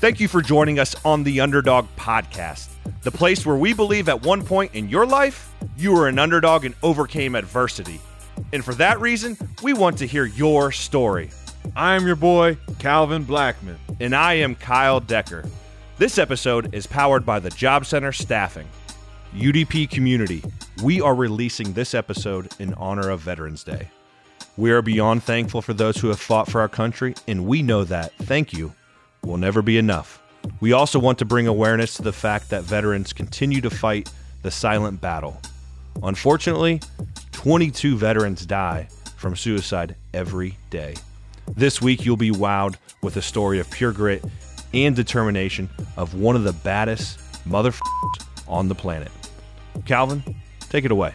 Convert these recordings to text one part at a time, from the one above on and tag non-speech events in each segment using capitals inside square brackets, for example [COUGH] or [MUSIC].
Thank you for joining us on the Underdog Podcast, the place where we believe at one point in your life, you were an underdog and overcame adversity. And for that reason, we want to hear your story. I am your boy, Calvin Blackman. And I am Kyle Decker. This episode is powered by the Job Center Staffing. UDP community, we are releasing this episode in honor of Veterans Day. We are beyond thankful for those who have fought for our country, and we know that thank you will never be enough. We also want to bring awareness to the fact that veterans continue to fight the silent battle. Unfortunately, 22 veterans die from suicide every day. This week, you'll be wowed with a story of pure grit and determination of one of the baddest motherfuckers on the planet. Calvin, take it away.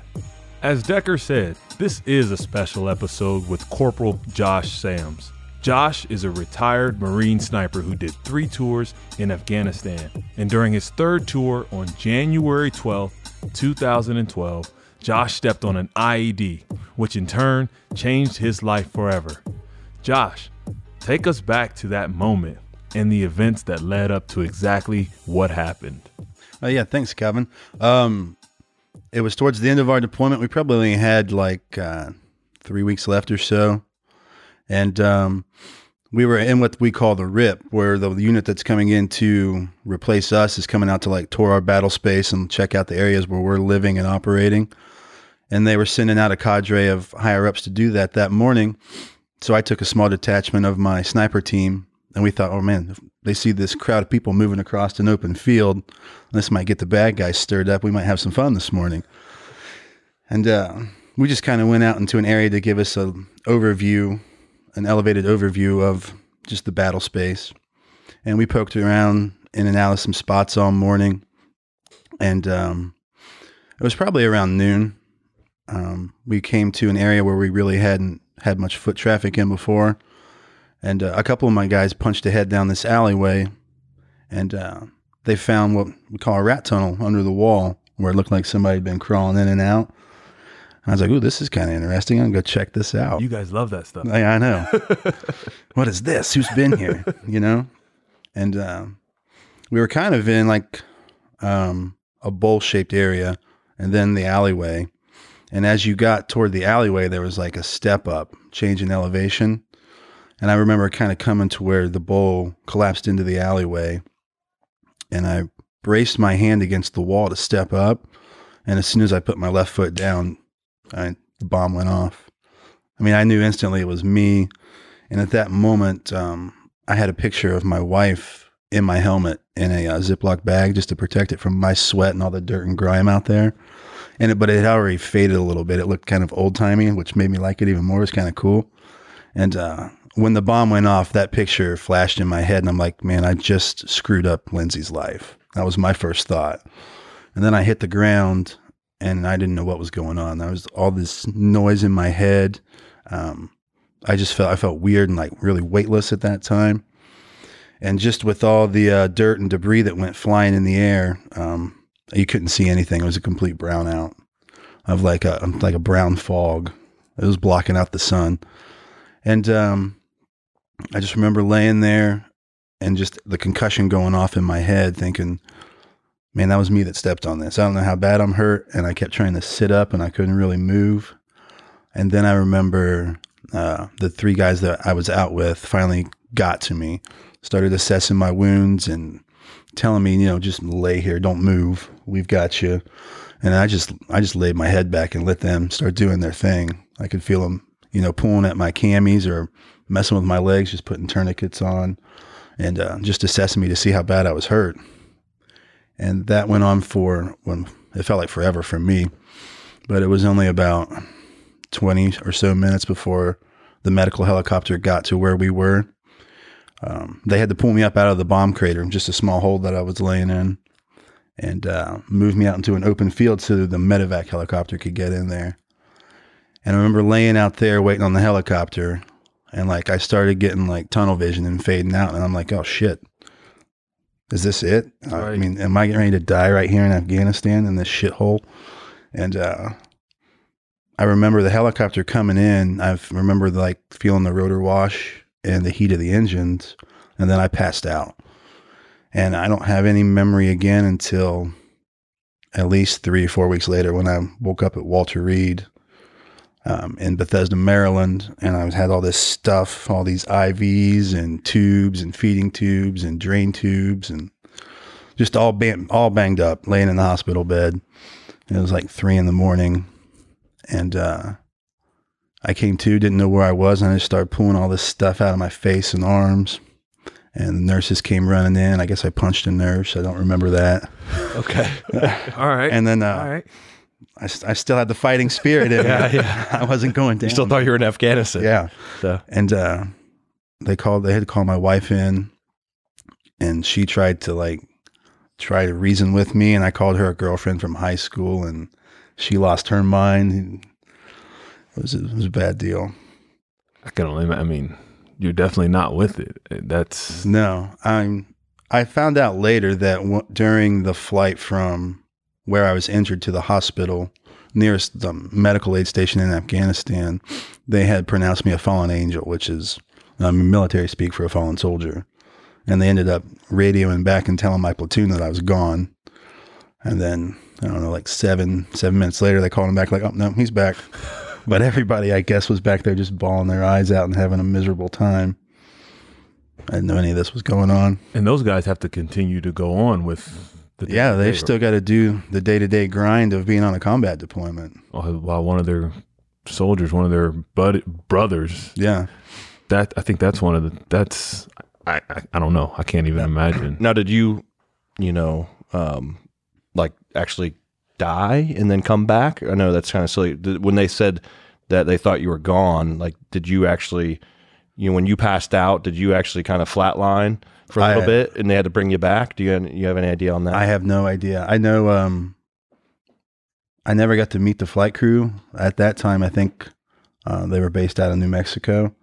As Decker said, this is a special episode with Corporal Josh Sams. Josh is a retired Marine sniper who did three tours in Afghanistan. And during his third tour on January 12, 2012, Josh stepped on an IED, which in turn changed his life forever. Josh, take us back to that moment and the events that led up to exactly what happened. Uh, yeah, thanks, Kevin. Um, it was towards the end of our deployment. We probably only had like uh, three weeks left or so, and um, we were in what we call the RIP, where the unit that's coming in to replace us is coming out to like tour our battle space and check out the areas where we're living and operating. And they were sending out a cadre of higher ups to do that that morning. So I took a small detachment of my sniper team, and we thought, oh man, they see this crowd of people moving across an open field, this might get the bad guys stirred up. We might have some fun this morning. And uh, we just kind of went out into an area to give us an overview, an elevated overview of just the battle space. And we poked around in and out of some spots all morning. And um, it was probably around noon. Um, we came to an area where we really hadn't had much foot traffic in before. And uh, a couple of my guys punched ahead down this alleyway, and uh, they found what we call a rat tunnel under the wall where it looked like somebody had been crawling in and out. And I was like, "Ooh, this is kind of interesting. I'm gonna go check this out." You guys love that stuff. Yeah, I know. [LAUGHS] what is this? Who's been here? You know? And uh, we were kind of in like um, a bowl shaped area, and then the alleyway. And as you got toward the alleyway, there was like a step up, change in elevation. And I remember kind of coming to where the bowl collapsed into the alleyway. And I braced my hand against the wall to step up. And as soon as I put my left foot down, I, the bomb went off. I mean, I knew instantly it was me. And at that moment, um, I had a picture of my wife in my helmet in a uh, Ziploc bag just to protect it from my sweat and all the dirt and grime out there. And it, but it had already faded a little bit. It looked kind of old timey, which made me like it even more. It was kind of cool. And uh, when the bomb went off, that picture flashed in my head, and I'm like, man, I just screwed up Lindsay's life. That was my first thought. And then I hit the ground, and I didn't know what was going on. There was all this noise in my head. Um, I just felt I felt weird and like really weightless at that time. And just with all the uh, dirt and debris that went flying in the air, um, you couldn't see anything. It was a complete brownout of like a like a brown fog. It was blocking out the sun. And um, I just remember laying there and just the concussion going off in my head, thinking, man, that was me that stepped on this. I don't know how bad I'm hurt. And I kept trying to sit up and I couldn't really move. And then I remember uh, the three guys that I was out with finally got to me, started assessing my wounds and telling me, you know, just lay here, don't move. We've got you. And I just, I just laid my head back and let them start doing their thing. I could feel them, you know, pulling at my camis or messing with my legs, just putting tourniquets on and uh, just assessing me to see how bad I was hurt. And that went on for when it felt like forever for me, but it was only about 20 or so minutes before the medical helicopter got to where we were. Um, they had to pull me up out of the bomb crater, just a small hole that I was laying in, and uh, move me out into an open field so the medevac helicopter could get in there. And I remember laying out there waiting on the helicopter, and like I started getting like tunnel vision and fading out, and I'm like, oh shit, is this it? I mean, am I getting ready to die right here in Afghanistan in this shithole? And uh, I remember the helicopter coming in. I remember like feeling the rotor wash and the heat of the engines, and then I passed out. And I don't have any memory again until at least three or four weeks later when I woke up at Walter Reed um, in Bethesda, Maryland, and I had all this stuff, all these IVs and tubes and feeding tubes and drain tubes and just all bang, all banged up, laying in the hospital bed. And it was like three in the morning, and uh, I came to, didn't know where I was, and I just started pulling all this stuff out of my face and arms. And the nurses came running in. I guess I punched a nurse. I don't remember that. Okay. [LAUGHS] All right. And then uh, all right. I, st- I still had the fighting spirit in Yeah, me. yeah. [LAUGHS] I wasn't going down. You still thought you were in Afghanistan. yeah. So, And uh, they called. They had to call my wife in, and she tried to like try to reason with me. And I called her a girlfriend from high school, and she lost her mind. It was it was a bad deal. I can only. I mean, you're definitely not with it. That's No, I'm. I found out later that w- during the flight from where I was injured to the hospital nearest the medical aid station in Afghanistan, they had pronounced me a fallen angel, which is um, military speak for a fallen soldier. And they ended up radioing back and telling my platoon that I was gone. And then I don't know, like seven seven minutes later, they called him back, like, "Oh no, he's back." [LAUGHS] But everybody, I guess, was back there just bawling their eyes out and having a miserable time. I didn't know any of this was going on. and those guys have to continue to go on with. The Yeah, they've still got to do the day to day grind of being on a combat deployment. while one of their soldiers, one of their bud- brothers. Yeah. That I think that's one of the. That's I. I, I don't know. I can't even imagine. [CLEARS THROAT] now did you, you know, um, like actually die and then come back? I know that's kind of silly. When they said that they thought you were gone, like, did you actually, you know, when you passed out, did you actually kind of flatline for a little bit and they had to bring you back? Do you you have any idea on that? I have no idea. I know um, I never got to meet the flight crew. At that time, I think uh, they were based out of New Mexico.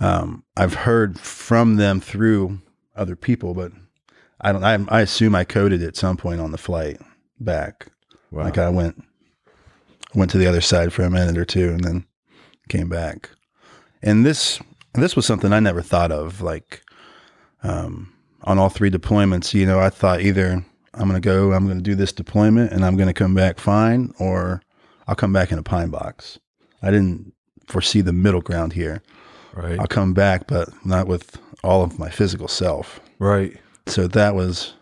Um, I've heard from them through other people, but I don't. I, I assume I coded at some point on the flight back. Wow. Like I went went to the other side for a minute or two and then came back. And this this was something I never thought of. Like um, on all three deployments, you know, I thought either I'm going to go, I'm going to do this deployment, and I'm going to come back fine, or I'll come back in a pine box. I didn't foresee the middle ground here. Right. I'll come back, but not with all of my physical self Right. so that was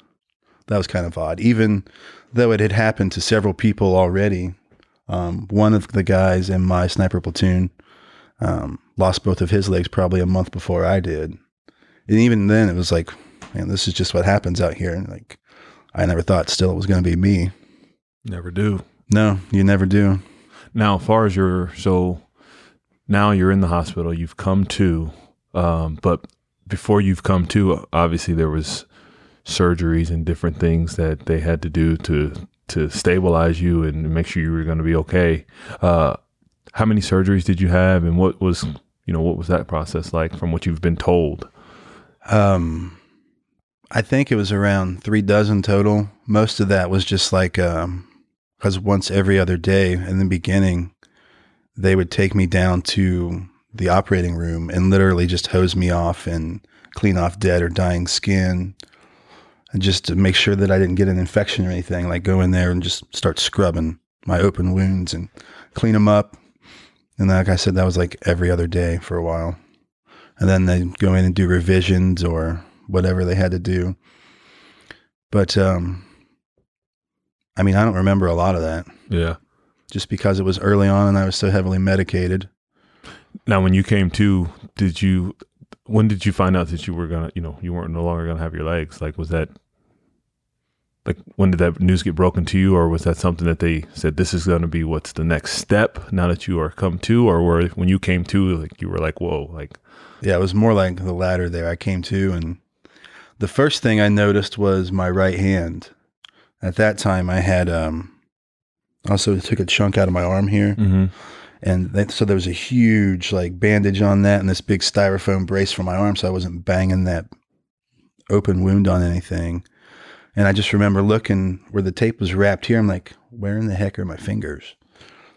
that was kind of odd even though it had happened to several people already um, one of the guys in my sniper platoon um, lost both of his legs probably a month before i did and even then it was like man this is just what happens out here and like i never thought still it was going to be me Never do. no you never do Now, as far as your so now you're in the hospital, you've come to, um, but before you've come to, obviously there was surgeries and different things that they had to do to to stabilize you and make sure you were going to be okay. Uh, how many surgeries did you have, and what was you know what was that process like from what you've been told? Um, I think it was around three dozen total. Most of that was just like, um, because once every other day in the beginning, they would take me down to the operating room and literally just hose me off and clean off dead or dying skin. And just to make sure that I didn't get an infection or anything, like go in there and just start scrubbing my open wounds and clean them up. And like I said, that was like every other day for a while and then they go in and do revisions or whatever they had to do. But um, I mean, I don't remember a lot of that Yeah. just because it was early on and I was so heavily medicated. Now, when you came to, did you? When did you find out that you were gonna, you know, you weren't no longer gonna have your legs? Like, was that, like, when did that news get broken to you, or was that something that they said this is gonna be what's the next step now that you are come to, or were when you came to, like, you were like, whoa, like, Yeah, it was more like the latter there. I came to, and the first thing I noticed was my right hand. At that time, I had um, also took a chunk out of my arm here. mm-hmm. and that, so there was a huge like bandage on that and this big styrofoam brace for my arm so i wasn't banging that open wound on anything and i just remember looking where the tape was wrapped here i'm like where in the heck are my fingers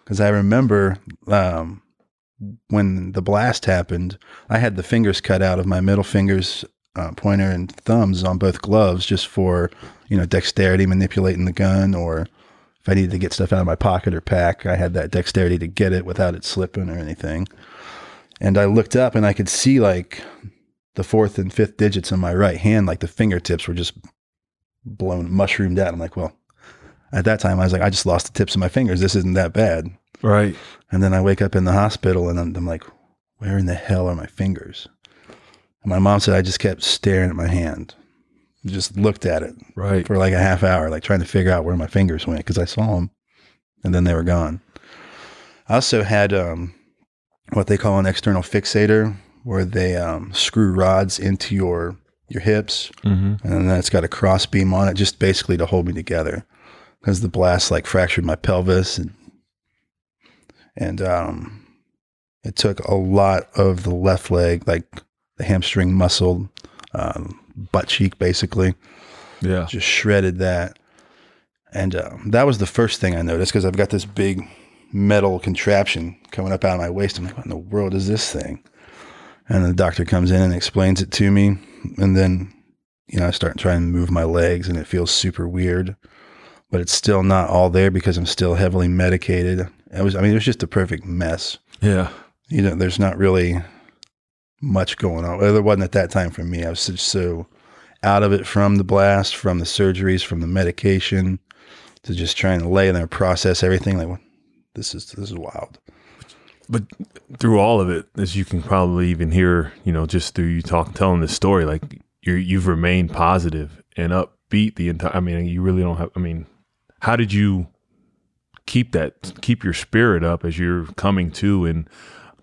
because i remember um, when the blast happened i had the fingers cut out of my middle fingers uh, pointer and thumbs on both gloves just for you know dexterity manipulating the gun or if I needed to get stuff out of my pocket or pack, I had that dexterity to get it without it slipping or anything. And I looked up and I could see like the fourth and fifth digits on my right hand, like the fingertips were just blown, mushroomed out. I'm like, well, at that time I was like, I just lost the tips of my fingers. This isn't that bad. Right. And then I wake up in the hospital and I'm, I'm like, where in the hell are my fingers? And my mom said I just kept staring at my hand, just looked at it Right. for like a half hour, like trying to figure out where my fingers went because I saw them and then they were gone. I also had um, what they call an external fixator where they um, screw rods into your your hips Mm-hmm. and then it's got a cross beam on it just basically to hold me together. Because the blast like fractured my pelvis and and um it took a lot of the left leg like the hamstring muscle um, butt cheek basically. Yeah. just shredded that. And um, that was the first thing i noticed because i've got this big metal contraption coming up out of my waist. I'm like what in the world is this thing? And the doctor comes in and explains it to me and then you know i start trying to move my legs and it feels super weird but it's still not all there because i'm still heavily medicated. It was i mean it was just a perfect mess. Yeah. you know there's not really much going on. Well, there wasn't at that time for me. I was just so out of it from the blast from the surgeries from the medication to just trying to lay in there and process everything like this is this is wild But through all of it, as you can probably even hear, you know, just through you talking, telling this story, like you you've remained positive and upbeat the entire. I mean, you really don't have. I mean, how did you keep that, keep your spirit up as you're coming to and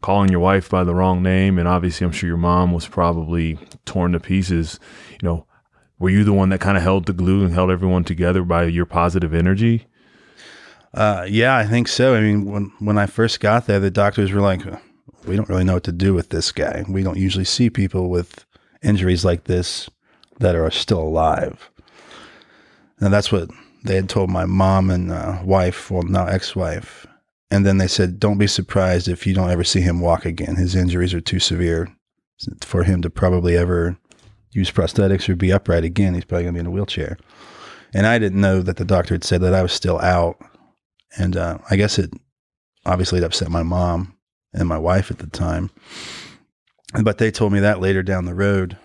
calling your wife by the wrong name? And obviously, I'm sure your mom was probably torn to pieces. You know, were you the one that kind of held the glue and held everyone together by your positive energy? Uh, yeah, I think so. I mean, when when I first got there, the doctors were like, "We don't really know what to do with this guy. We don't usually see people with injuries like this that are still alive." And that's what they had told my mom and uh, wife, well, now ex-wife. And then they said, "Don't be surprised if you don't ever see him walk again. His injuries are too severe for him to probably ever use prosthetics or be upright again. He's probably gonna be in a wheelchair." And I didn't know that the doctor had said that I was still out and uh, I guess it obviously it upset my mom and my wife at the time. But they told me that later down the road.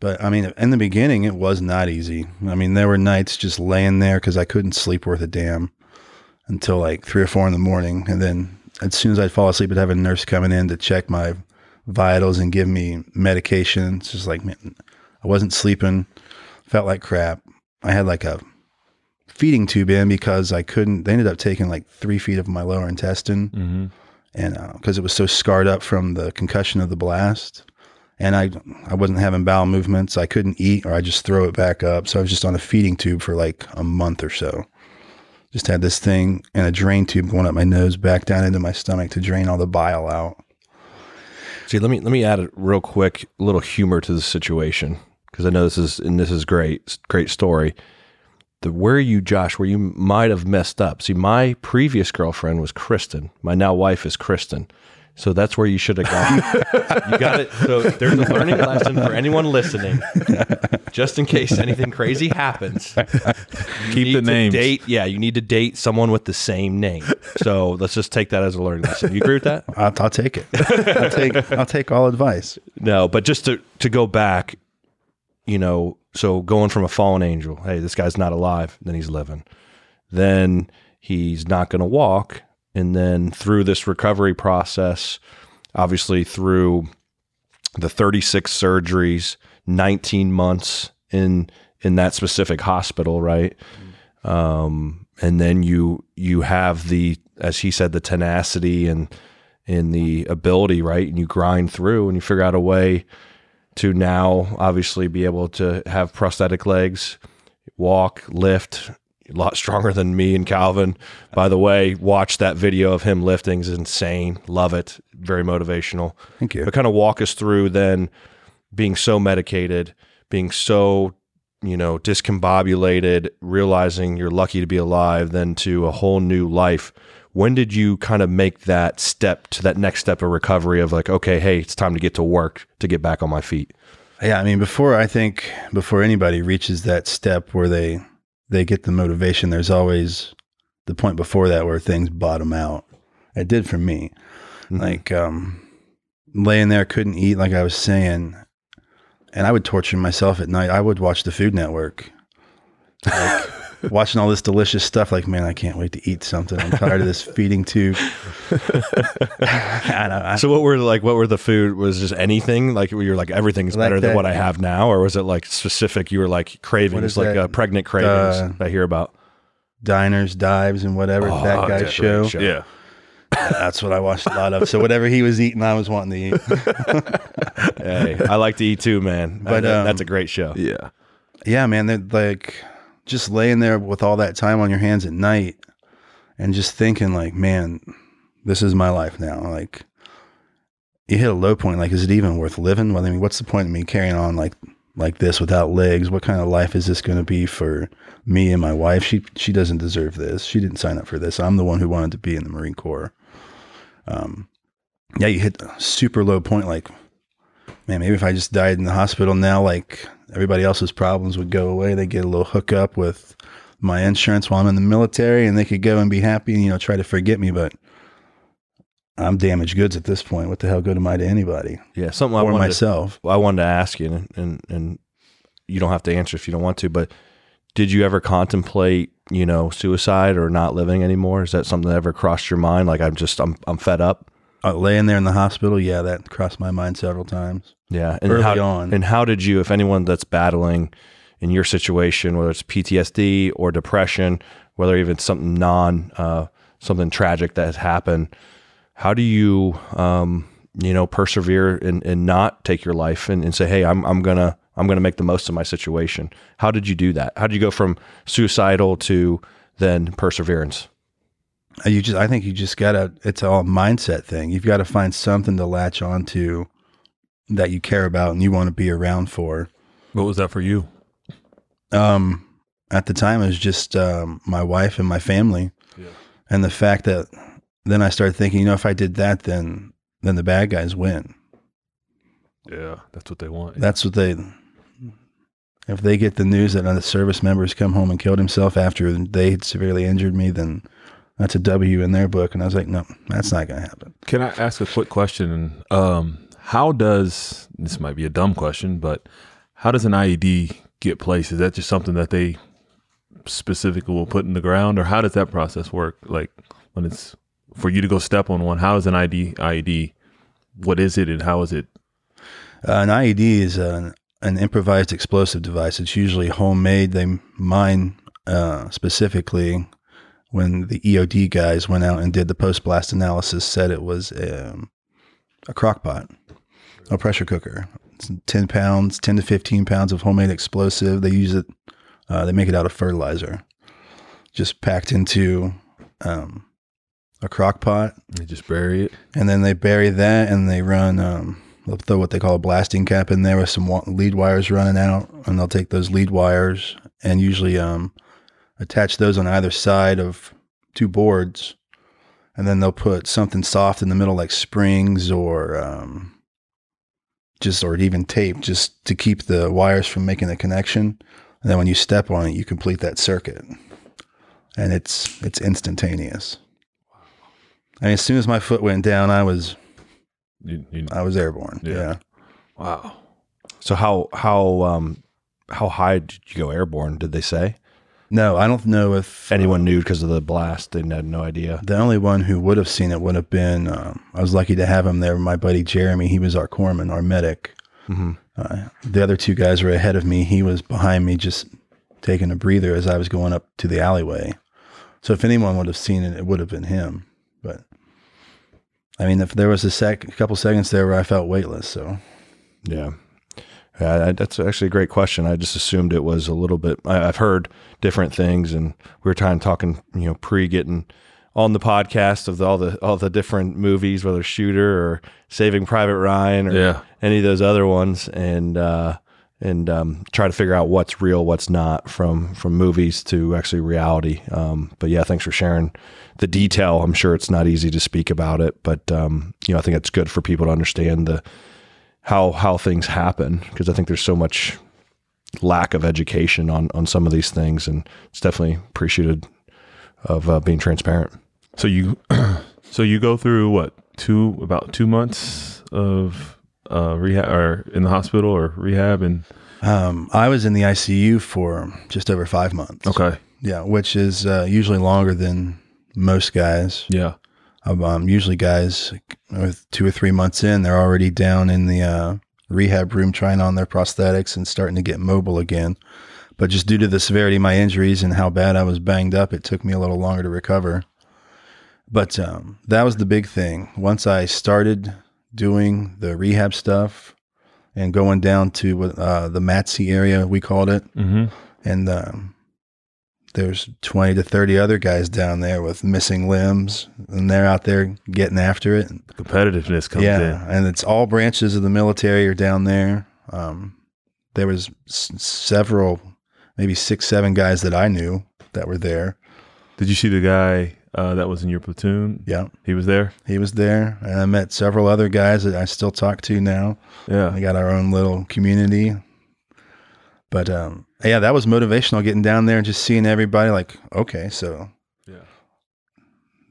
But I mean, in the beginning, it was not easy. I mean, there were nights just laying there because I couldn't sleep worth a damn until like three or four in the morning. And then as soon as I'd fall asleep, I'd have a nurse coming in to check my vitals and give me medication. It's just like, man, I wasn't sleeping, felt like crap. I had like a feeding tube in because I couldn't. They ended up taking like three feet of my lower intestine, Mm-hmm. and because it was so scarred up from the concussion of the blast, and I I wasn't having bowel movements. I couldn't eat, or I just throw it back up. So I was just on a feeding tube for like a month or so. Just had this thing and a drain tube going up my nose, back down into my stomach to drain all the bile out. See, let me let me add a real quick little humor to the situation because I know this is and this is great, great story. The where you, Josh, where you might have messed up. See, my previous girlfriend was Kristen. My now wife is Kristen. So that's where you should have gone. [LAUGHS] you got it. So there's a learning lesson for anyone listening. Just in case anything crazy happens, [LAUGHS] you Keep need the name. Date, yeah, you need to date someone with the same name. So let's just take that as a learning lesson. You agree with that? I'll, I'll take it. I'll take I'll take all advice. No, but just to to go back, you know, so going from a fallen angel, hey, this guy's not alive, then he's living. Then he's not going to walk, and then through this recovery process, obviously through the 36 surgeries, 19 months in in that specific hospital, right? Um, and then you you have the as he said the tenacity and and the ability, right? And you grind through and you figure out a way to now obviously be able to have prosthetic legs, walk, lift, a lot stronger than me and Calvin. By the way, watch that video of him lifting is insane. Love it. Very motivational. Thank you. But kind of walk us through then being so medicated, being so, you know, discombobulated, realizing you're lucky to be alive, then to a whole new life. When did you kind of make that step to that next step of recovery of like, okay, hey, it's time to get to work to get back on my feet? Yeah, I mean, before I think before anybody reaches that step where they they get the motivation, there's always the point before that where things bottom out. It did for me. Mhm. Like um laying there couldn't eat like I was saying and I would torture myself at night. I would watch the Food Network. Like watching all this delicious stuff like man, I can't wait to eat something. I'm tired of this [LAUGHS] feeding tube. I don't, I, So what were like what were the food was just anything like you were like everything's Like better than what I have now or was it like specific you were like cravings like that? uh, pregnant cravings Uh, I hear about diners, dives, and whatever Oh, that guy's that's show. show. Yeah. That's what I watched a lot of. So whatever he was eating, I was wanting to eat. [LAUGHS] hey I like to eat too man But, That- um, that's a great show Yeah. yeah, man, they're like just laying there with all that time on your hands at night and just thinking like, man, this is my life now. Like you hit a low point. Like, is it even worth living? Well, I mean, what's the point of me carrying on like like this without legs? What kind of life is this going to be for me and my wife? She she doesn't deserve this. She didn't sign up for this. I'm the one who wanted to be in the Marine Corps. Um, yeah, you hit a super low point. Like, man, maybe if I just died in the hospital now, like everybody else's problems would go away. They get a little hookup with my insurance while I'm in the military, and they could go and be happy and you know try to forget me. But I'm damaged goods at this point. What the hell good am I to anybody yeah something I or wanted to, myself? I wanted to ask you and, and and you don't have to answer if you don't want to but did you ever contemplate you know suicide or not living anymore is that something that ever crossed your mind like I'm just I'm I'm fed up Uh, laying there in the hospital, yeah, that crossed my mind several times. Yeah, and Early how, on. And how did you, if anyone that's battling in your situation, whether it's PTSD or depression, whether even something non, uh, something tragic that has happened, how do you, um, you know, persevere and, and not take your life and, and say, hey, I'm I'm gonna I'm gonna make the most of my situation. How did you do that? How did you go from suicidal to then perseverance? You just, I think you just gotta. It's all a mindset thing. You've got to find something to latch onto that you care about and you want to be around for. What was that for you? Um, at the time, it was just um, my wife and my family, Yeah. and the fact that then I started thinking, you know, if I did that, then then the bad guys win. Yeah, that's what they want. That's what they. If they get the news that one service member has come home and killed himself after they had severely injured me, then that's a W in their book. And I was like, no, that's not going to happen. Can I ask a quick question? Um, how does this might be a dumb question, but how does an IED get placed? Is that just something that they specifically will put in the ground, or how does that process work? Like when it's for you to go step on one, how is an ID IED? What is it, and how is it? Uh, an IED is an, an improvised explosive device. It's usually homemade. They mine uh, specifically when the EOD guys went out and did the post blast analysis, said it was um, a crock pot, a pressure cooker. It's 10 pounds, 10 to 15 pounds of homemade explosive. They use it, uh, they make it out of fertilizer, just packed into um, a crock pot You just bury it. and then they bury that and they run um, they'll throw what they call a blasting cap in there with some lead wires running out and they'll take those lead wires and usually um, attach those on either side of two boards and then they'll put something soft in the middle like springs or um, just or even tape just to keep the wires from making the connection and then when you step on it you complete that circuit and it's it's instantaneous I mean, as soon as my foot went down, I was You, you, I was airborne. Yeah. Yeah. wow. So how how um how high did you go airborne? Did they say No, I don't know if anyone knew because of the blast? They had no idea. the only one who would have seen it would have been. Um, I was lucky to have him there. My buddy Jeremy. He was our corpsman, our medic. hmm Uh, the other two guys were ahead of me. He was behind me, just taking a breather as I was going up to the alleyway. So if anyone would have seen it, it would have been him. But I mean, if there was a sec, a couple seconds there where I felt weightless. So Yeah. Yeah, that's actually a great question. I just assumed it was a little bit. I, I've heard different things, and we were trying talking, you know, pre getting on the podcast of the, all the all the different movies, whether Shooter or Saving Private Ryan or Yeah. any of those other ones, and uh, and um, try to figure out what's real, what's not from from movies to actually reality. Um, but yeah, thanks for sharing the detail. I'm sure it's not easy to speak about it, but um, you know, I think it's good for people to understand the how how things happen because I think there's so much lack of education on on some of these things, and it's definitely appreciated of uh, being transparent. So you, [CLEARS THROAT] so you go through what two about two months of uh, rehab or in the hospital or rehab and Um, I was in the ICU for just over five months. okay, Yeah, which is uh, usually longer than most guys. yeah, Um, usually, guys with two or three months in, they're already down in the uh, rehab room trying on their prosthetics and starting to get mobile again. But just due to the severity of my injuries and how bad I was banged up, it took me a little longer to recover. But um, that was the big thing. Once I started doing the rehab stuff and going down to uh, the MATC area, we called it, mm-hmm. and um, there's 20 to 30 other guys down there with missing limbs and they're out there getting after it competitiveness comes yeah in. and it's all branches of the military are down there um, there was s- several maybe six seven guys that i knew that were there Did you see the guy uh, that was in your platoon? yeah He was there. he was there and i met several other guys that i still talk to now Yeah. we got our own little community but um, yeah that was motivational getting down there and just seeing everybody like okay so yeah,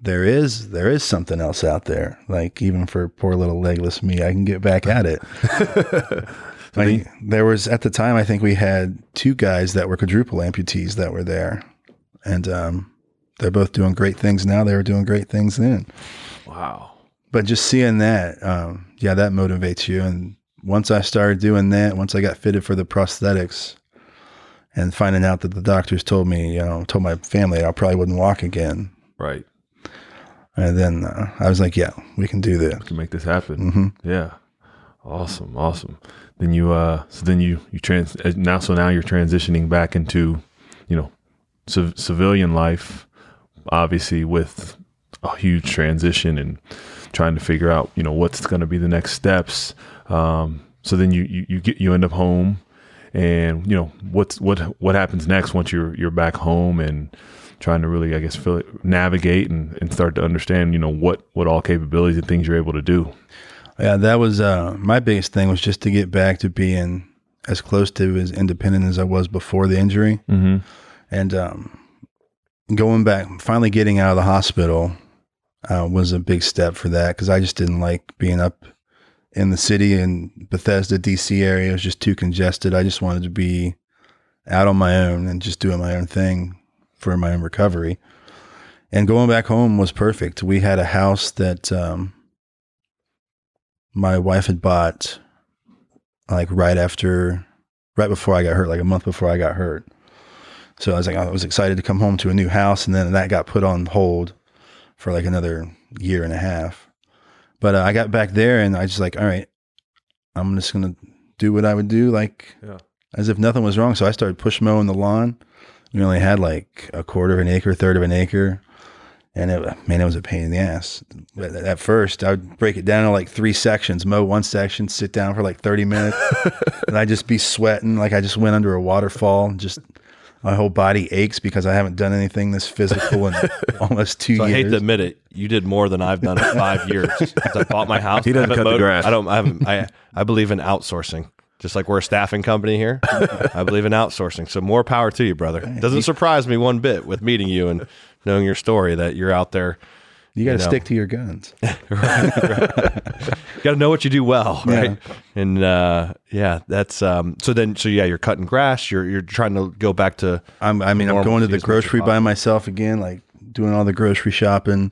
there is there is something else out there. Like even for poor little legless me, I can get back at it. [LAUGHS] like, there was at the time, I think we had two guys that were quadruple amputees that were there, and um, they're both doing great things now. They were doing great things then. Wow. But just seeing that, um, yeah, that motivates you. And once I started doing that, once I got fitted for the prosthetics, and finding out that the doctors told me, you know, told my family I probably wouldn't walk again. Right. And then uh, I was like, yeah, we can do this. We can make this happen. hmm Yeah. Awesome. Awesome. Then you uh so then you you trans uh, now so now you're transitioning back into you know civ- civilian life obviously with a huge transition and trying to figure out you know what's going to be the next steps. Um so then you, you you get you end up home and you know what's what what happens next once you're you're back home and trying to really i guess feel it, navigate and, and start to understand you know what what all capabilities and things you're able to do? Yeah, that was uh, my biggest thing was just to get back to being as close to as independent as I was before the injury, mm-hmm. and um, going back, finally getting out of the hospital uh, was a big step for that because I just didn't like being up in the city in Bethesda, DC area. It was just too congested. I just wanted to be out on my own and just doing my own thing for my own recovery. And going back home was perfect. We had a house that um, my wife had bought like right after, right before I got hurt, like a month before I got hurt. So I was like, I was excited to come home to a new house, and then that got put on hold for like another year and a half. But uh, I got back there, and I just like, all right, I'm just gonna do what I would do, like Yeah. as if nothing was wrong. So I started push mowing the lawn. We only had like a quarter of an acre, third of an acre, and it man, it was a pain in the ass. But at first, I would break it down to like three sections: mow one section, sit down for like thirty minutes, [LAUGHS] and I'd just be sweating like I just went under a waterfall. Just my whole body aches because I haven't done anything this physical in [LAUGHS] almost two So I years. hate to admit it, you did more than I've done in five [LAUGHS] years. Since I bought my house. He doesn't I haven't cut the grass. I don't. I haven't. I I believe in outsourcing. Just like we're a staffing company here, [LAUGHS] I believe in outsourcing. So more power to you, brother. Doesn't surprise me one bit with meeting you and knowing your story that you're out there. You got to know. stick to your guns. You got to know what you do well, right? And uh, yeah, that's um. So then, so yeah, you're cutting grass. You're you're trying to go back to I'm, I mean, I'm going to the as much as grocery by myself again, like doing all the grocery shopping.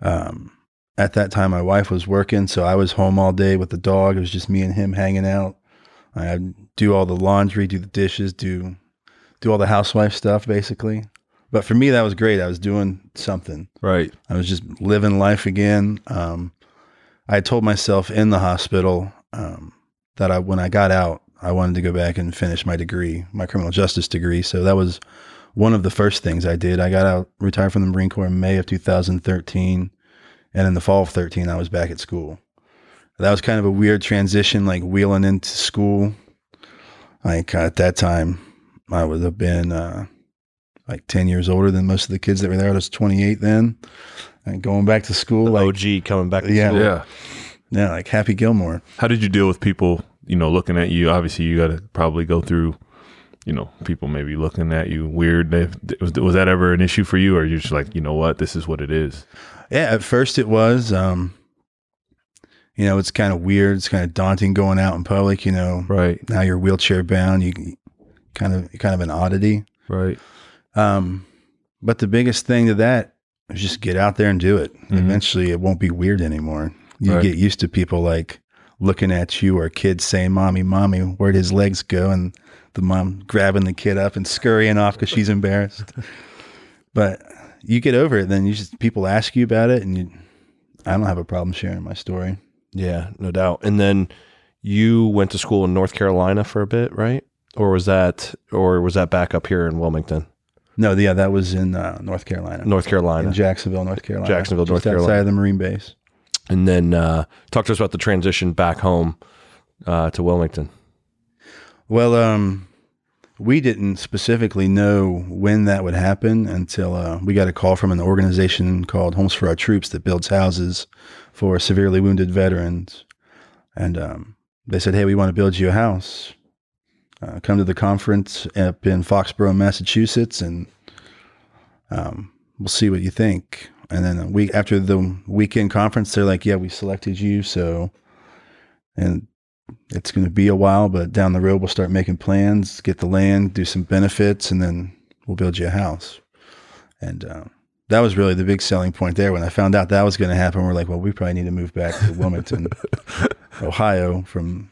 Um, at that time, my wife was working, so I was home all day with the dog. It was just me and him hanging out. I'd do all the laundry, do the dishes, do do all the housewife stuff, basically. But for me, that was great. I was doing something. right I was just living life again. Um, I told myself in the hospital um, that I, when I got out, I wanted to go back and finish my degree, my criminal justice degree. So that was one of the first things I did. I got out, retired from the Marine Corps in May of 2013, and in the fall of 13, I was back at school. That was kind of a weird transition, like wheeling into school. Like at that time, I would have been uh, like 10 years older than most of the kids that were there. I was 28 then. And going back to school, like OG coming back. To Yeah. school. yeah Yeah, like Happy Gilmore. How did you deal with people, you know, looking at you? Obviously, you got to probably go through, you know, people maybe looking at you weird. Was, was that ever an issue for you, or you're just like, you know what, this is what it is? Yeah, at first it was. Um, you know, it's kind of weird. It's kind of daunting going out in public. You know, Right, now you're wheelchair bound. You kind of kind of an oddity. right, Um, but the biggest thing to that is just get out there and do it. Mhm. Eventually, it won't be weird anymore. You Right. get used to people like looking at you or kids saying, "Mommy, mommy, where'd his legs go?" and the mom grabbing the kid up and scurrying off because she's embarrassed. [LAUGHS] but you get over it. Then you just people ask you about it, and you. I don't have a problem sharing my story. Yeah, no doubt. And then you went to school in North Carolina for a bit, right? Or was that or was that back up here in Wilmington, No, yeah, that was in uh, North Carolina, North in Carolina? Jacksonville, North Carolina, Jacksonville, North outside Carolina. of the Marine base. And then uh, talk to us about the transition back home uh, to Wilmington. Well, um, we didn't specifically know when that would happen until uh, we got a call from an organization called Homes for Our Troops that builds houses for severely wounded veterans. And um, they said, hey, we want to build you a house. Uh, come to the conference up in Foxborough, Massachusetts, and um, we'll see what you think. And then a week after the weekend conference, they're like, yeah, we selected you. So, and it's going to be a while, but down the road we'll start making plans, get the land, do some benefits, and then we'll build you a house. And uh, that was really the big selling point there. When I found out that was going to happen, we're like, well, we probably need to move back to Wilmington, [LAUGHS] Ohio, from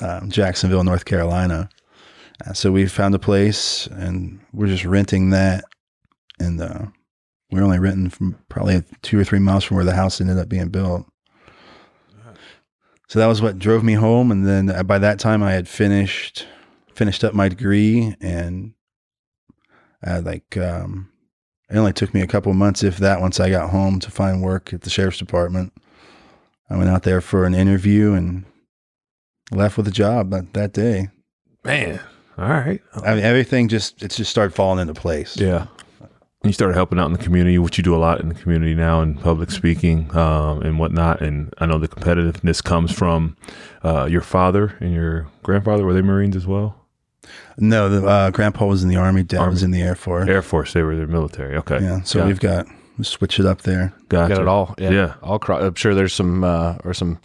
um, Jacksonville, North Carolina. Uh, so we found a place, and we're just renting that, and uh, we're only renting from probably two or three miles from where the house ended up being built. So that was what drove me home, and then uh, by that time I had finished finished up my degree, and I had like um, it only took me a couple months, if that, once I got home to find work at the sheriff's department. I went out there for an interview and left with a job that, that day. man. All right, I mean, everything just it's just started falling into place. Yeah. you started helping out in the community, which you do a lot in the community now in public speaking um, and whatnot. And I know the competitiveness comes from uh, your father and your grandfather. Were they Marines as well? No, the uh, grandpa was in the army, dad Army. was in the air force. Air Force. They were the military. Okay. Yeah, so Got- we've got we switch it up there. gotcha. Got it all. Yeah. Yeah. All cro- I'm sure there's some uh, or some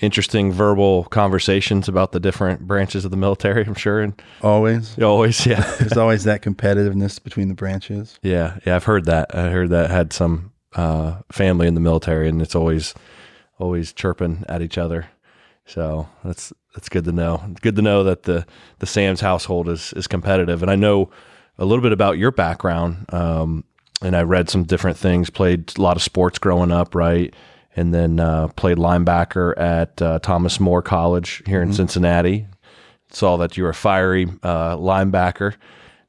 interesting verbal conversations about the different branches of the military. I'm sure, and Always, [LAUGHS] always, yeah, [LAUGHS] there's always that competitiveness between the branches. yeah, yeah. I've heard that. I heard that had some uh, family in the military, and it's always always chirping at each other. So that's that's good to know. It's good to know that the the Sams household is is competitive, and I know a little bit about your background. Um, and I read some different things. Played a lot of sports growing up, right? And then uh, played linebacker at uh, Thomas More College here in Cincinnati. Saw that you were a fiery uh, linebacker.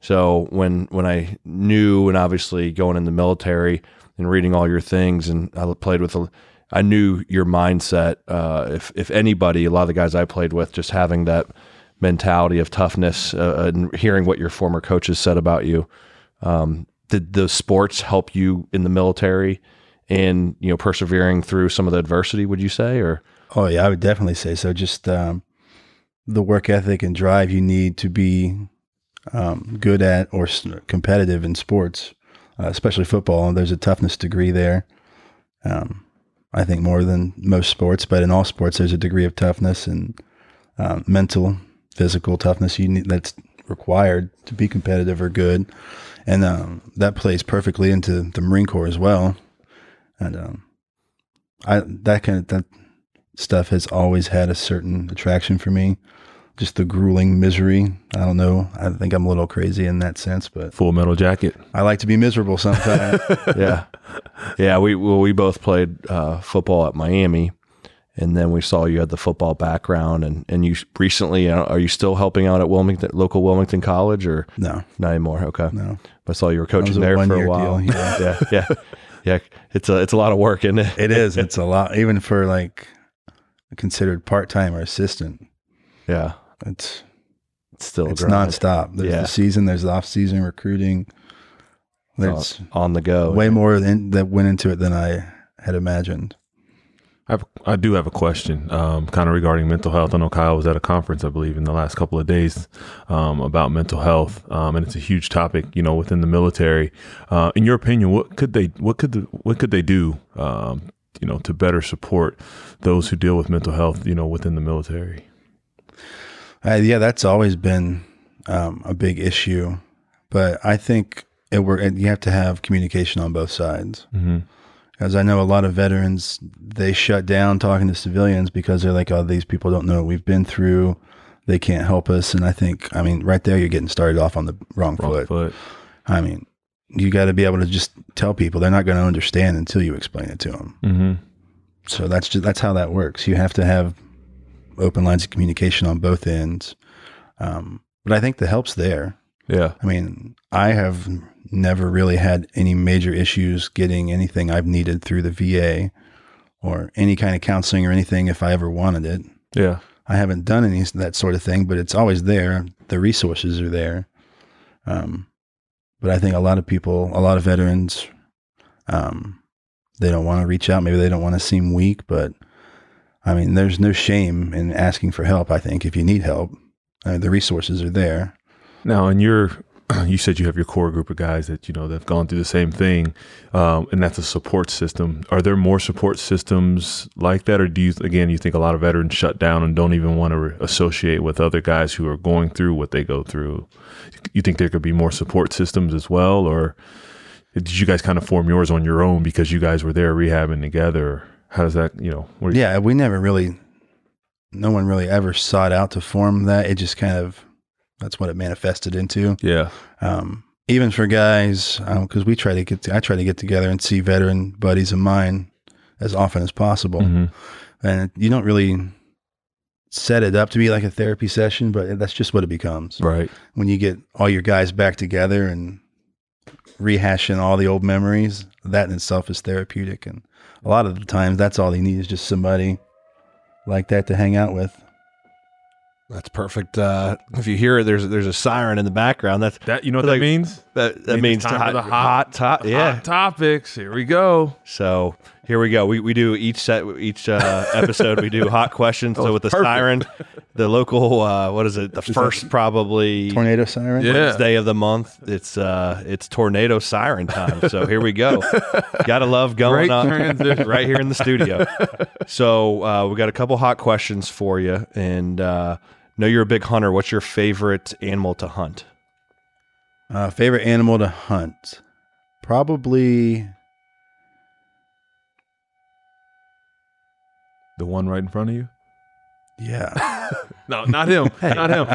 So when when I knew, and obviously going in the military and reading all your things, and I played with, a, I knew your mindset. Uh, if if anybody, a lot of the guys I played with, just having that mentality of toughness, uh, and hearing what your former coaches said about you. Um, did the sports help you in the military, and you know persevering through some of the adversity? Would you say, or Oh yeah, I would definitely say so. Just um, the work ethic and drive you need to be um, good at or competitive in sports, uh, especially football. There's a toughness degree there. Um, I think more than most sports, but in all sports, there's a degree of toughness and um, mental, physical toughness you need that's required to be competitive or good, and um, that plays perfectly into the Marine Corps as well. And um, I that kind of that stuff has always had a certain attraction for me. Just the grueling misery. I don't know. I think I'm a little crazy in that sense, but Full Metal Jacket. I like to be miserable sometimes. [LAUGHS] yeah, yeah. We well, we both played uh, football at Miami, and then we saw you had the football background, and and you recently are you still helping out at Wilmington local Wilmington College or no, not anymore? Okay, no. I saw you were coaching there for a while. deal, yeah. [LAUGHS] yeah, yeah, yeah. It's a it's a lot of work, isn't it? It is. [LAUGHS] It's a lot, even for like considered part time or assistant. Yeah, It's it's still it's grind. nonstop. There's Yeah. the season. There's the off season recruiting. There's on the go. way more than, that went into it than I had imagined. I, have, I do have a question, um, kind of regarding mental health. I know Kyle was at a conference, I believe, in the last couple of days um, about mental health, um, and it's a huge topic, you know, within the military. Uh, in your opinion, what could they, what could, the, what could they do, um, you know, to better support those who deal with mental health, you know, within the military? Uh, yeah, that's always been um, a big issue, but I think it work. You have to have communication on both sides. Mm-hmm. As I know, a lot of veterans they shut down talking to civilians because they're like, "Oh, these people don't know what we've been through. They can't help us." And I think, I mean, right there, you're getting started off on the wrong, Wrong foot. foot. I mean, you got to be able to just tell people they're not going to understand until you explain it to them. Mm-hmm. So that's just that's how that works. You have to have open lines of communication on both ends. Um, but I think the help's there. Yeah. I mean, I have never really had any major issues getting anything I've needed through the VA or any kind of counseling or anything if I ever wanted it. Yeah. I haven't done any of that sort of thing, but it's always there. The resources are there. Um, but I think a lot of people, a lot of veterans, um, they don't want to reach out. Maybe they don't want to seem weak, but I mean, there's no shame in asking for help. I think if you need help, uh, the resources are there. Now, in you're, [CLEARS THROAT] you said you have your core group of guys that you know that have gone through the same thing, um, and that's a support system. Are there more support systems like that, or do you again you think a lot of veterans shut down and don't even want to re- associate with other guys who are going through what they go through? You think there could be more support systems as well, or did you guys kind of form yours on your own because you guys were there rehabbing together? How does that you know? What you- Yeah, we never really, no one really ever sought out to form that. It just kind of, that's what it manifested into. yeah, Um, even for guys, because we try to get, I try to get together and see veteran buddies of mine as often as possible. Mhm. And you don't really set it up to be like a therapy session, but that's just what it becomes. right. When you get all your guys back together and rehashing all the old memories, that in itself is therapeutic. And a lot of the times, that's all they need is just somebody like that to hang out with. That's perfect. Uh, if you hear it, there's there's a siren in the background. That's That you know what Like- that means? that that Means means time hot, for the hot, hot- top. Yeah. Hot topics. Here we go. So here we go. We, we do each set each uh, episode. We do hot questions. [LAUGHS] So with the perfect. siren, the local uh, what is it? The first probably Tornado siren? Yeah. Wednesday of the month. It's uh it's tornado siren time. So here we go. [LAUGHS] Gotta love going Great on transition. right here in the studio. [LAUGHS] So uh, we got a couple hot questions for you, and uh, know you're a big hunter. What's your favorite animal to hunt? Uh, favorite animal to hunt? Probably. The one right in front of you? Yeah. [LAUGHS] No, not him. [LAUGHS] Not him.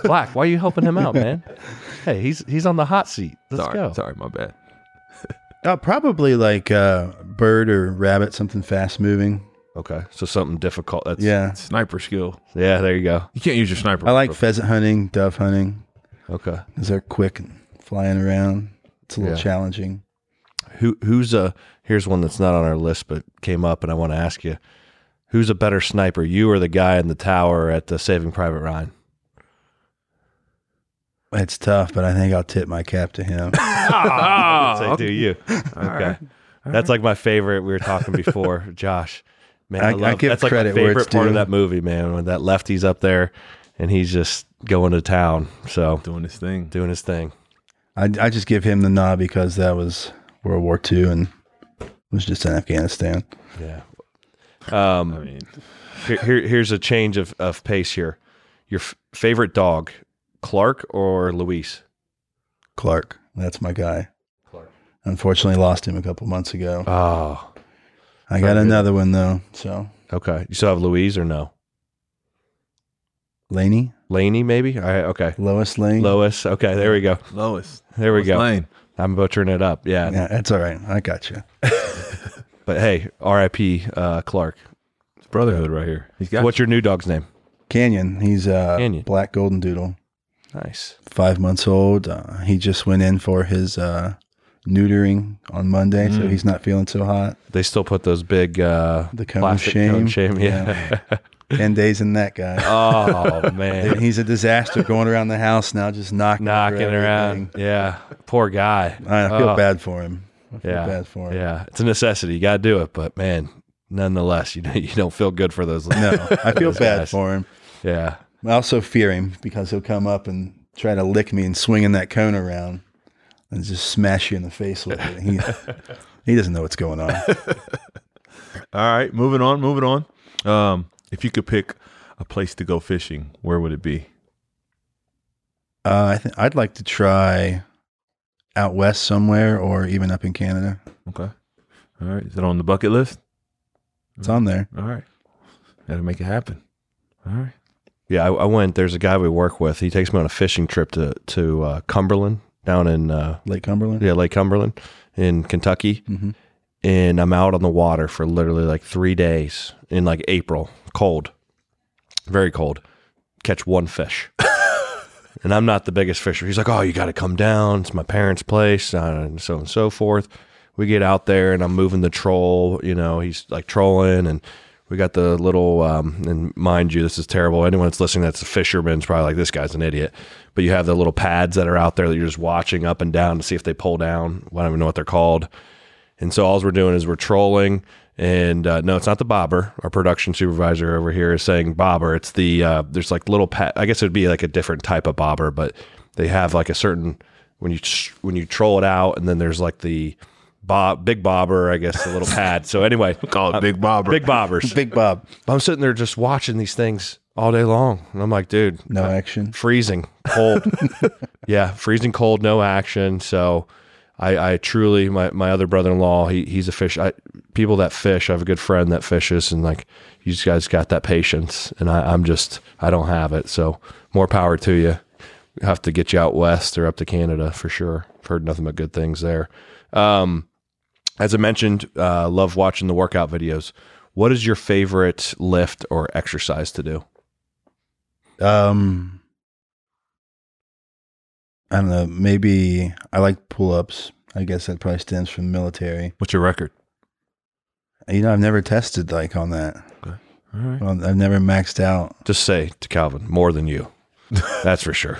[LAUGHS] Black. Why are you helping him out, man? Hey, he's he's on the hot seat. Let's sorry, go. sorry, my bad. uh, probably like uh, bird or rabbit, something fast moving. Okay, so something difficult. That's Yeah. Sniper skill. yeah. There you go. You can't use your sniper. I like pheasant hunting, dove hunting, Okay. because they're quick and flying around. It's a little Yeah. challenging. Who who's a here's one that's not on our list but came up and I want to ask you. Who's a better sniper, you or the guy in the tower at the Saving Private Ryan? It's tough, but I think I'll tip my cap to him. [LAUGHS] [LAUGHS] Say, ah. do you? [LAUGHS] Okay. right. That's like my favorite. We were talking before, Josh. Man, I, I- I give that's like credit my where favorite it's part of that movie, man. When that lefty's up there and he's just going to town, so Doing his thing. doing his thing. I, I just give him the nod because that was World War II and was just in Afghanistan. Yeah. Um, I mean, here, here, here's a change of, of pace here. Your f- favorite dog, Clark or Luis? Clark, that's my guy. Clark. Unfortunately, lost him a couple months ago. Oh, I got another one though. So okay. You still have Louise or no? Laney, Laney, maybe? All right, okay. Lois Lane. Lois. Okay, there we go. Lois. There we Lois go. Lane. I'm butchering it up. Yeah. Yeah, that's all right. I got you. [LAUGHS] But hey, RIP uh, Clark. It's brotherhood right here. He's got What's your new dog's name? Canyon. He's a Canyon. black golden doodle, Nice. five months old. Uh, he just went in for his uh, neutering on Monday, so Mm. he's not feeling so hot. They still put those big uh, The cone plastic shame. cone shame. Yeah. Ten days in that guy. [LAUGHS] oh man, he's a disaster going around the house now, just knocking, knocking around. Yeah. Poor guy. I feel Oh, bad for him. I feel Yeah. bad for him. Yeah, it's a necessity. You got to do it. But man, nonetheless, you [LAUGHS] you don't feel good for those. No, I feel [LAUGHS] bad guys. for him. Yeah, I also fear him because he'll come up and try to lick me and swinging that cone around and just smash you in the face with it. He, [LAUGHS] he doesn't know what's going on. [LAUGHS] All right, moving on, moving on. Um, if you could pick a place to go fishing, where would it be? Uh, I think I'd like to try out west somewhere or even up in Canada. Okay. All right. Is it on the bucket list? It's on there. All right. Gotta make it happen. All right. yeah. I, I went. There's a guy we work with. He takes me on a fishing trip to to uh, Cumberland down in uh, Lake Cumberland. yeah Lake Cumberland in Kentucky, Mhm. and I'm out on the water for literally like three days in like April, cold, very cold. Catch one fish. [LAUGHS] And I'm not the biggest fisher. He's like, "Oh, you got to come down. It's my parents' place, uh, and so on and so forth." We get out there, and I'm moving the troll. You know, he's like trolling, and we got the little. Um, and mind you, this is terrible. Anyone that's listening that's a fisherman's probably like, "This guy's an idiot." But you have the little pads that are out there that you're just watching up and down to see if they pull down. I don't even know what they're called. And so all we're doing is we're trolling. And uh, no, it's not the bobber. Our production supervisor over here is saying bobber. It's the uh, there's like little pat. I guess it would be like a different type of bobber, but they have like a certain when you when you troll it out, and then there's like the bob big bobber. I guess a little pad. So anyway, [LAUGHS] Call it Big Bobber. big bobbers. [LAUGHS] Big Bob. I'm sitting there just watching these things all day long, and I'm like, dude, No action. freezing cold [LAUGHS] yeah freezing cold no action so I, I truly my, my other brother-in-law he, he's a fish I, people that fish i have a good friend that fishes and like you guys got that patience and I, i'm just i don't have it so more power to you have to get you out west or up to canada for sure i've heard nothing but good things there um, as i mentioned uh, love watching the workout videos what is your favorite lift or exercise to do Um, I don't know. Maybe I like pull ups. I guess that probably stems from military. What's your record? You know, I've never tested like on that. All right. Well, I've never maxed out. just say to calvin more than you [LAUGHS] that's for sure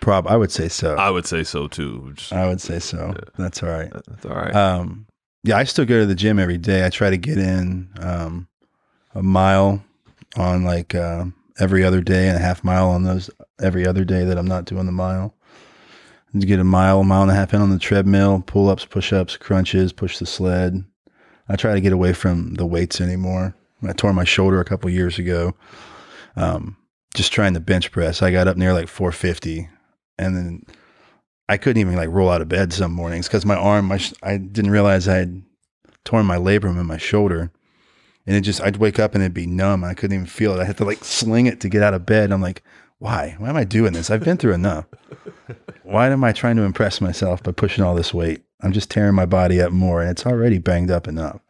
Prob, I would say so. I would say so too. Just- I would say so. That's all right. that's all right. Um, yeah, I still go to the gym every day. I try to get in um, a mile on like uh, every other day and a half mile on those every other day that I'm not doing the mile. And get a mile, a mile and a half in on the treadmill, pull ups, push ups, crunches, push the sled. I try to get away from the weights anymore. I tore my shoulder a couple years ago. Um, just trying to bench press. I got up near like 450 and then I couldn't even like roll out of bed some mornings because my arm, my sh- I didn't realize I had torn my labrum in my shoulder, and it just I'd wake up and it'd be numb. I couldn't even feel it. I had to like sling it to get out of bed. I'm like, why? Why am I doing this? I've been through enough. Why am I trying to impress myself by pushing all this weight? I'm just tearing my body up more, and it's already banged up enough.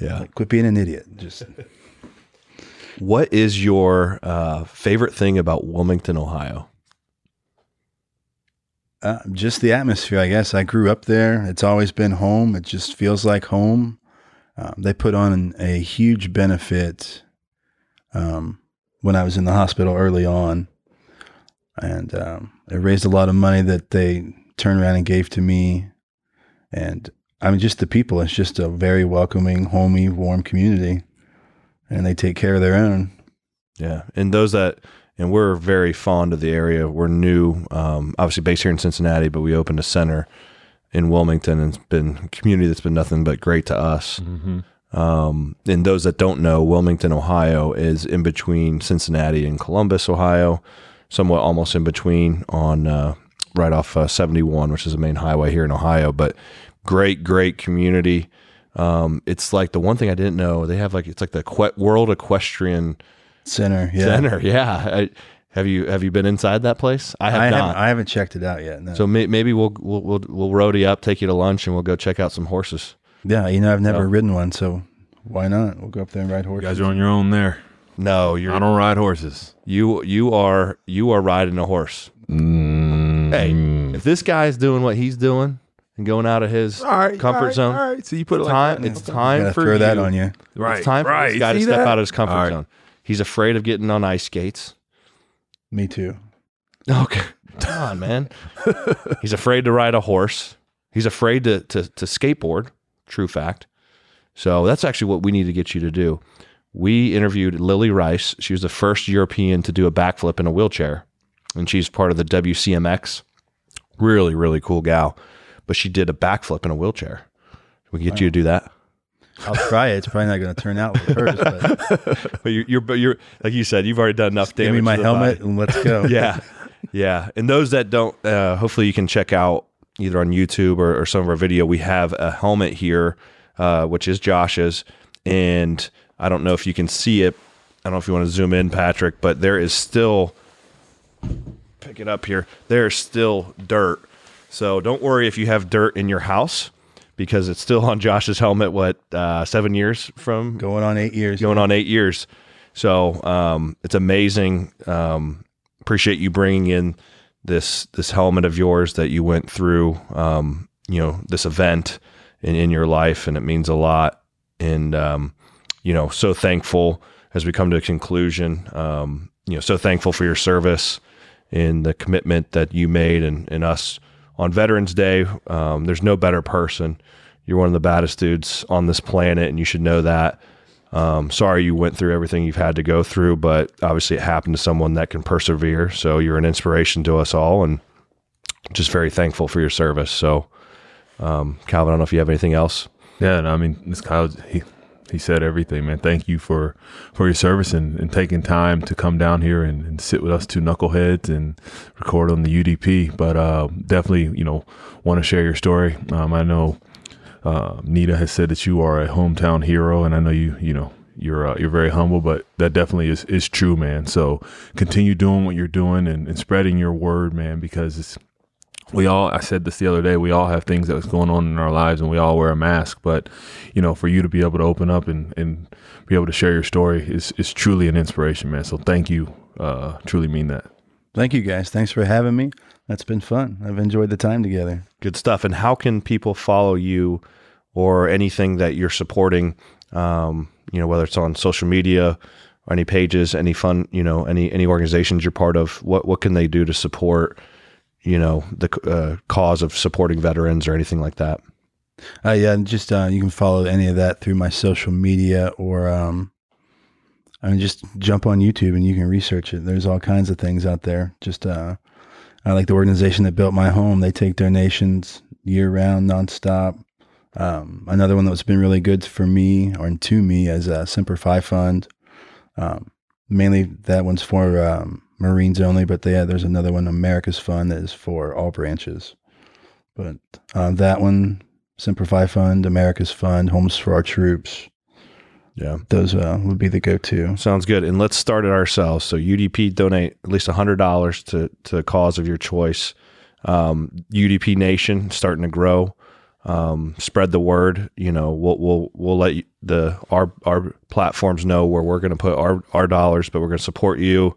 yeah Like, quit being an idiot. Just What is your uh, favorite thing about Wilmington, Ohio? Uh, just the atmosphere, I guess. I grew up there. It's always been home. It just feels like home. Um, they put on a huge benefit um, when I was in the hospital early on, and um, it raised a lot of money that they turned around and gave to me. And I mean, just the people. It's just a very welcoming, homey, warm community, and they take care of their own. Yeah, and those that and we're very fond of the area. We're new, um, obviously based here in Cincinnati, but we opened a center in Wilmington, and it's been a community that's been nothing but great to us. mm-hmm. Um, and those that don't know, Wilmington, Ohio is in between Cincinnati and Columbus, Ohio, somewhat almost in between on uh, right off uh, 71, which is the main highway here in Ohio. But great, great community. Um, it's like the one thing I didn't know. They have like it's like the World Equestrian Center, yeah. Center. Yeah, I, have you have you been inside that place? I have I not. haven't, I haven't checked it out yet. No. so may, maybe we'll we'll we'll we'll road you up, take you to lunch, and we'll go check out some horses. Yeah, you know, I've never So- rin one, so why not? We'll go up there and ride You horses. guys are on your own there. No, you're I don't ride horses. You you are you are riding a horse. Mm. Hey, if this guy's doing what he's doing and going out of his all right, comfort all right, zone, All right, so you put it like time that. it's time Gotta for throw you. that on you. right. It's time for right. this guy to step that? out of his comfort All right. zone. He's afraid of getting on ice skates. Me too. Okay, come on, man. he's afraid to ride a horse. He's afraid to to, to skateboard. True fact. So that's actually what we need to get you to do. We interviewed Lily Rice. She was the first European to do a backflip in a wheelchair, and she's part of the WCMX. Really, really cool gal. But she did a backflip in a wheelchair. We can get you to do that. I'll try it. It's probably not going to turn out like hers, but [LAUGHS] But you're, you're, but you're, like you said, you've already done enough damage. give me my helmet body. and let's go. [LAUGHS] yeah, yeah. And those that don't, uh, hopefully you can check out either on YouTube or, or some of our video. We have a helmet here, uh, which is Josh's, and I don't know if you can see it. I don't know if you want to zoom in, Patrick, but there is still pick it up here. There is still dirt. So don't worry if you have dirt in your house because it's still on Josh's helmet. What uh, seven years from Going on eight years. going on eight years. So um, it's amazing. Um, appreciate you bringing in this this helmet of yours that you went through. Um, you know this event in, in your life, and it means a lot. And um, you know, so thankful as we come to a conclusion. Um, you know, so thankful for your service and the commitment that you made and, and us on Veterans Day. Um, there's no better person. You're one of the baddest dudes on this planet, and you should know that. Um, sorry you went through everything you've had to go through, but obviously it happened to someone that can persevere. So you're an inspiration to us all, and just very thankful for your service. So, um, Calvin, I don't know if you have anything else. Yeah, and I mean, this Kyle, he he said everything, man. Thank you for for your service and, and taking time to come down here and, and sit with us two knuckleheads and record on the UDP. But uh, definitely, you know, want to share your story. Um, I know uh, Nita has said that you are a hometown hero, and I know you, you know. You're uh, you're very humble, but that definitely is, is true, man. So continue doing what you're doing and, and spreading your word, man, because it's we all i said this the other day we all have things that's going on in our lives and we all wear a mask but you know for you to be able to open up and, and be able to share your story is, is truly an inspiration man so thank you uh, truly mean that Thank you guys. Thanks for having me. That's been fun. I've enjoyed the time together. Good stuff. And how can people follow you or anything that you're supporting? Um, you know, whether it's on social media or any pages, any fun, you know, any any organizations you're part of. What what can they do to support? You know, the uh, cause of supporting veterans or anything like that. Uh, yeah, and just uh, you can follow any of that through my social media or um, I mean, just jump on YouTube and you can research it. There's all kinds of things out there. Just uh, I like the organization that built my home. They take donations year round, nonstop. Um, another one that's been really good for me or to me as a Semper Fi Fund. Um, mainly that one's for um, Marines only, but yeah, there's another one, America's Fund, that is for all branches. But uh, that one, Semper Fi Fund, America's Fund, Homes for Our Troops, Yeah. those uh, would be the go-to. Sounds good. And let's start it ourselves. So UDP donate at least hundred dollars to to a cause of your choice. Um, UDP Nation starting to grow. Um, spread the word. You know, we'll we'll we'll let you, the our our platforms know where we're going to put our our dollars, but we're going to support you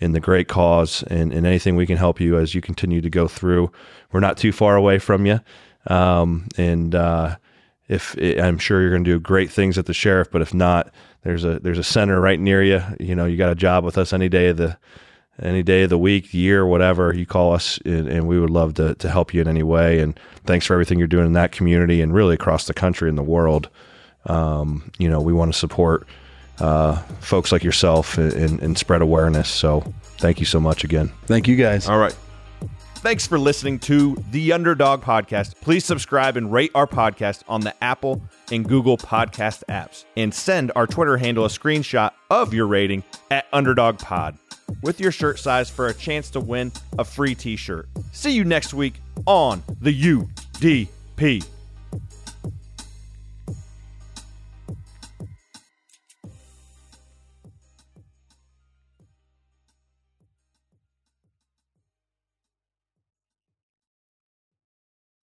in the great cause and, and anything we can help you as you continue to go through. We're not too far away from you, um, and uh, if I'm sure you're going to do great things at the sheriff, but if not, there's a there's a center right near you. You know, you got a job with us any day of the any day of the week, year, whatever. You call us, and, and we would love to to help you in any way. And thanks for everything you're doing in that community and really across the country and the world. Um, you know, we want to support uh, folks like yourself and, and, and spread awareness. So thank you so much again. Thank you guys. All right. Thanks for listening to the Underdog Podcast. Please subscribe and rate our podcast on the Apple and Google podcast apps. And send our Twitter handle a screenshot of your rating at Underdog Pod with your shirt size for a chance to win a free t shirt. See you next week on the UDP.